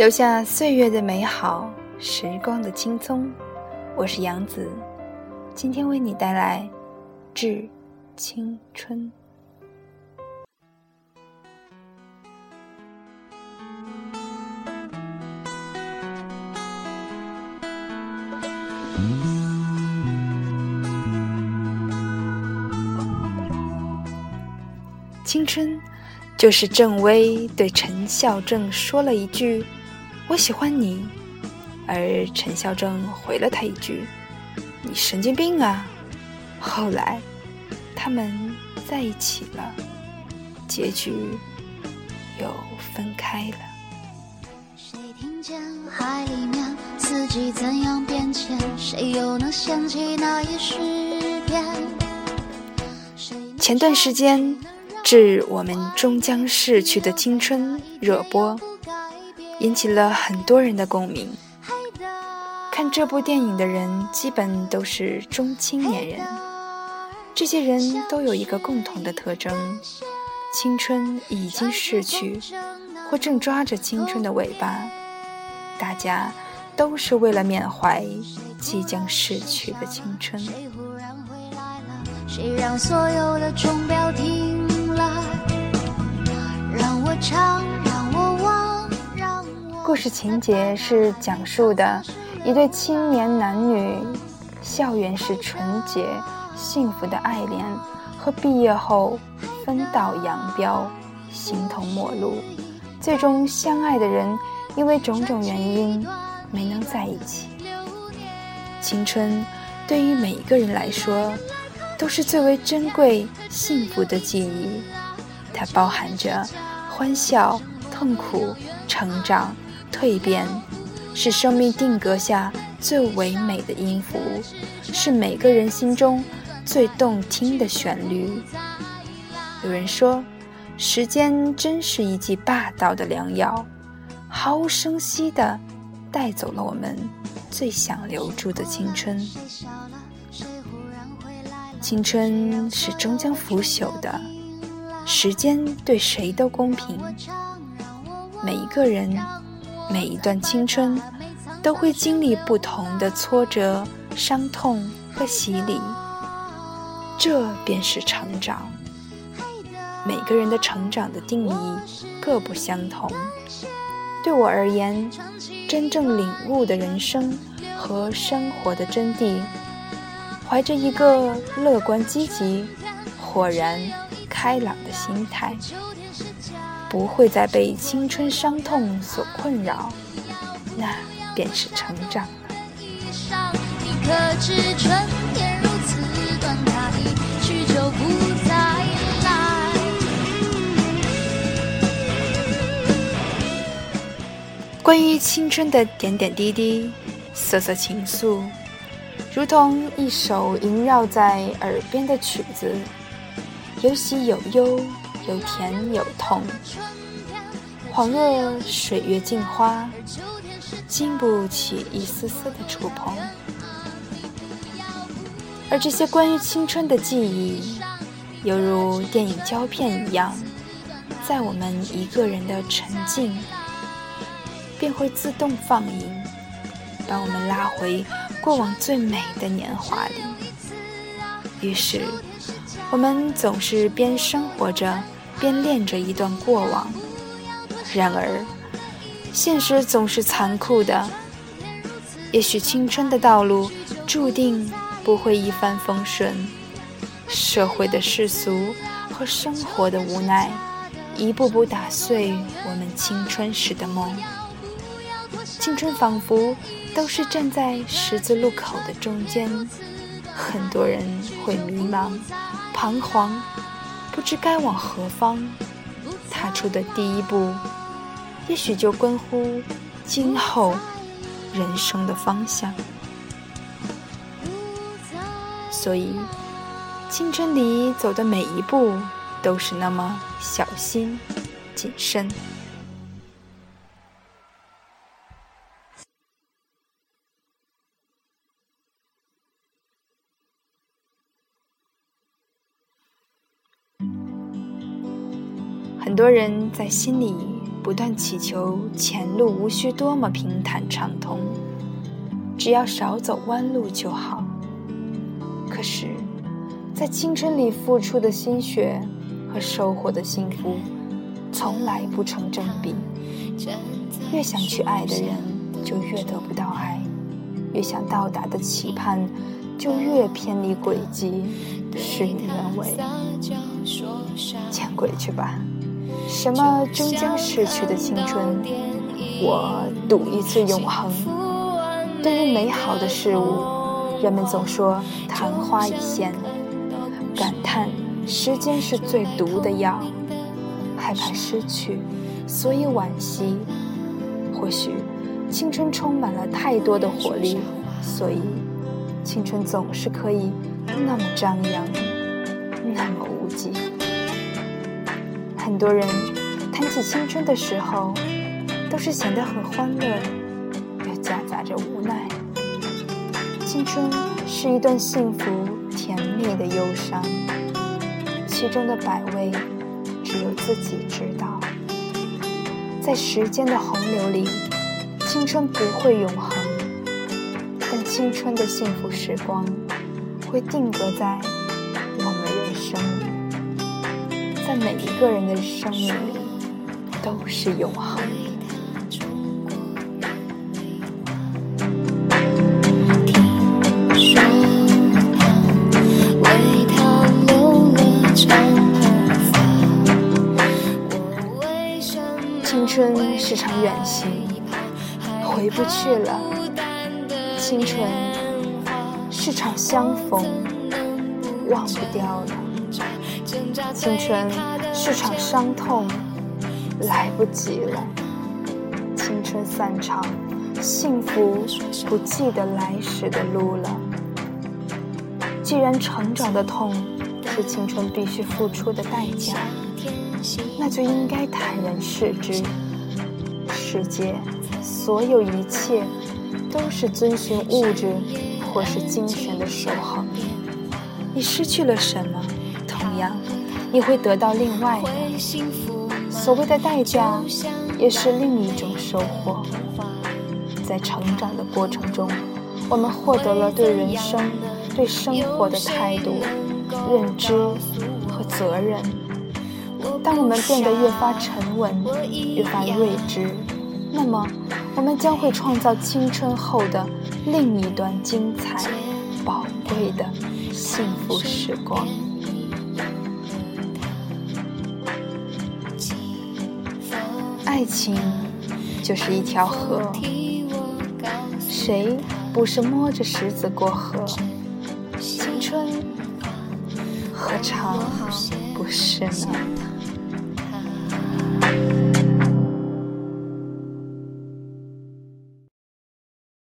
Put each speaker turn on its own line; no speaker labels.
留下岁月的美好，时光的青葱。我是杨子，今天为你带来《致青春》。青春。就是郑微对陈孝正说了一句：“我喜欢你。”而陈孝正回了他一句：“你神经病啊！”后来，他们在一起了，结局又分开了。谁听见海里面四季怎样变迁？谁又能想起那一诗篇？前段时间。致我们终将逝去的青春热播，引起了很多人的共鸣。看这部电影的人基本都是中青年人，这些人都有一个共同的特征：青春已经逝去，或正抓着青春的尾巴。大家都是为了缅怀即将逝去的青春。谁让所有的钟表停了？让我唱？故事情节是讲述的一对青年男女校园时纯洁幸福的爱恋，和毕业后分道扬镳、形同陌路，最终相爱的人因为种种原因没能在一起。青春对于每一个人来说都是最为珍贵、幸福的记忆，它包含着欢笑。痛苦、成长、蜕变，是生命定格下最唯美的音符，是每个人心中最动听的旋律。有人说，时间真是一剂霸道的良药，毫无声息地带走了我们最想留住的青春。青春是终将腐朽的，时间对谁都公平。每一个人，每一段青春，都会经历不同的挫折、伤痛和洗礼，这便是成长。每个人的成长的定义各不相同。对我而言，真正领悟的人生和生活的真谛，怀着一个乐观积极、豁然开朗的心态。不会再被青春伤痛所困扰，那便是成长了。关于青春的点点滴滴、瑟瑟情愫，如同一首萦绕在耳边的曲子，有喜有忧。有甜有痛，恍若水月镜花，经不起一丝丝的触碰。而这些关于青春的记忆，犹如电影胶片一样，在我们一个人的沉静，便会自动放映，把我们拉回过往最美的年华里。于是。我们总是边生活着，边恋着一段过往。然而，现实总是残酷的。也许青春的道路注定不会一帆风顺，社会的世俗和生活的无奈，一步步打碎我们青春时的梦。青春仿佛都是站在十字路口的中间，很多人会迷茫。彷徨，不知该往何方踏出的第一步，也许就关乎今后人生的方向。所以，青春里走的每一步都是那么小心谨慎。很多人在心里不断祈求前路无需多么平坦畅通，只要少走弯路就好。可是，在青春里付出的心血和收获的幸福，从来不成正比。越想去爱的人，就越得不到爱；越想到达的期盼，就越偏离轨迹，事与愿违。见鬼去吧！什么终将逝去的青春？我赌一次永恒。对于美好的事物，人们总说昙花一现，感叹时间是最毒的药，害怕失去，所以惋惜。或许青春充满了太多的活力，所以青春总是可以那么张扬，那么无际。很多人谈起青春的时候，都是显得很欢乐，又夹杂着无奈。青春是一段幸福甜蜜的忧伤，其中的百味，只有自己知道。在时间的洪流里，青春不会永恒，但青春的幸福时光会定格在我们人生，在每一个人的生命里都是永恒的。春是场远行，回不去了；青春是场相逢，忘不掉了；青春是场伤痛，来不及了；青春散场，幸福不记得来时的路了。既然成长的痛是青春必须付出的代价。那就应该坦然视之。世界所有一切都是遵循物质或是精神的守恒。你失去了什么，同样你会得到另外的。所谓的代价，也是另一种收获。在成长的过程中，我们获得了对人生、对生活的态度、认知和责任。当我们变得越发沉稳，越发睿智，那么我们将会创造青春后的另一段精彩、宝贵的幸福时光。爱情就是一条河，谁不是摸着石子过河？青春何尝不是呢？